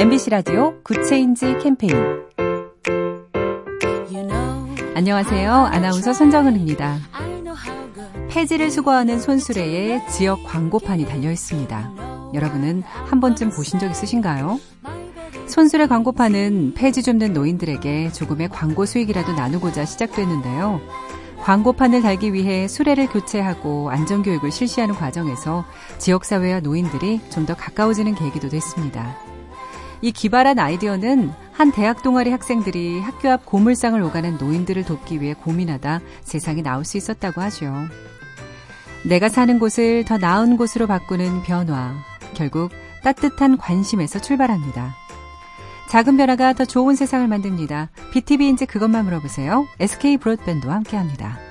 MBC 라디오 Good Change 캠페인 안녕하세요. 아나운서 손정은입니다. 폐지를 수거하는 손수레에 지역 광고판이 달려 있습니다. 여러분은 한 번쯤 보신 적 있으신가요? 손수레 광고판은 폐지 줍는 노인들에게 조금의 광고 수익이라도 나누고자 시작됐는데요. 광고판을 달기 위해 수레를 교체하고 안전교육을 실시하는 과정에서 지역사회와 노인들이 좀 더 가까워지는 계기도 됐습니다. 이 기발한 아이디어는 한 대학 동아리 학생들이 학교 앞 고물상을 오가는 노인들을 돕기 위해 고민하다 세상에 나올 수 있었다고 하죠. 내가 사는 곳을 더 나은 곳으로 바꾸는 변화. 결국 따뜻한 관심에서 출발합니다. 작은 변화가 더 좋은 세상을 만듭니다. BTV인지 그것만 물어보세요. SK 브로드밴드와 함께합니다.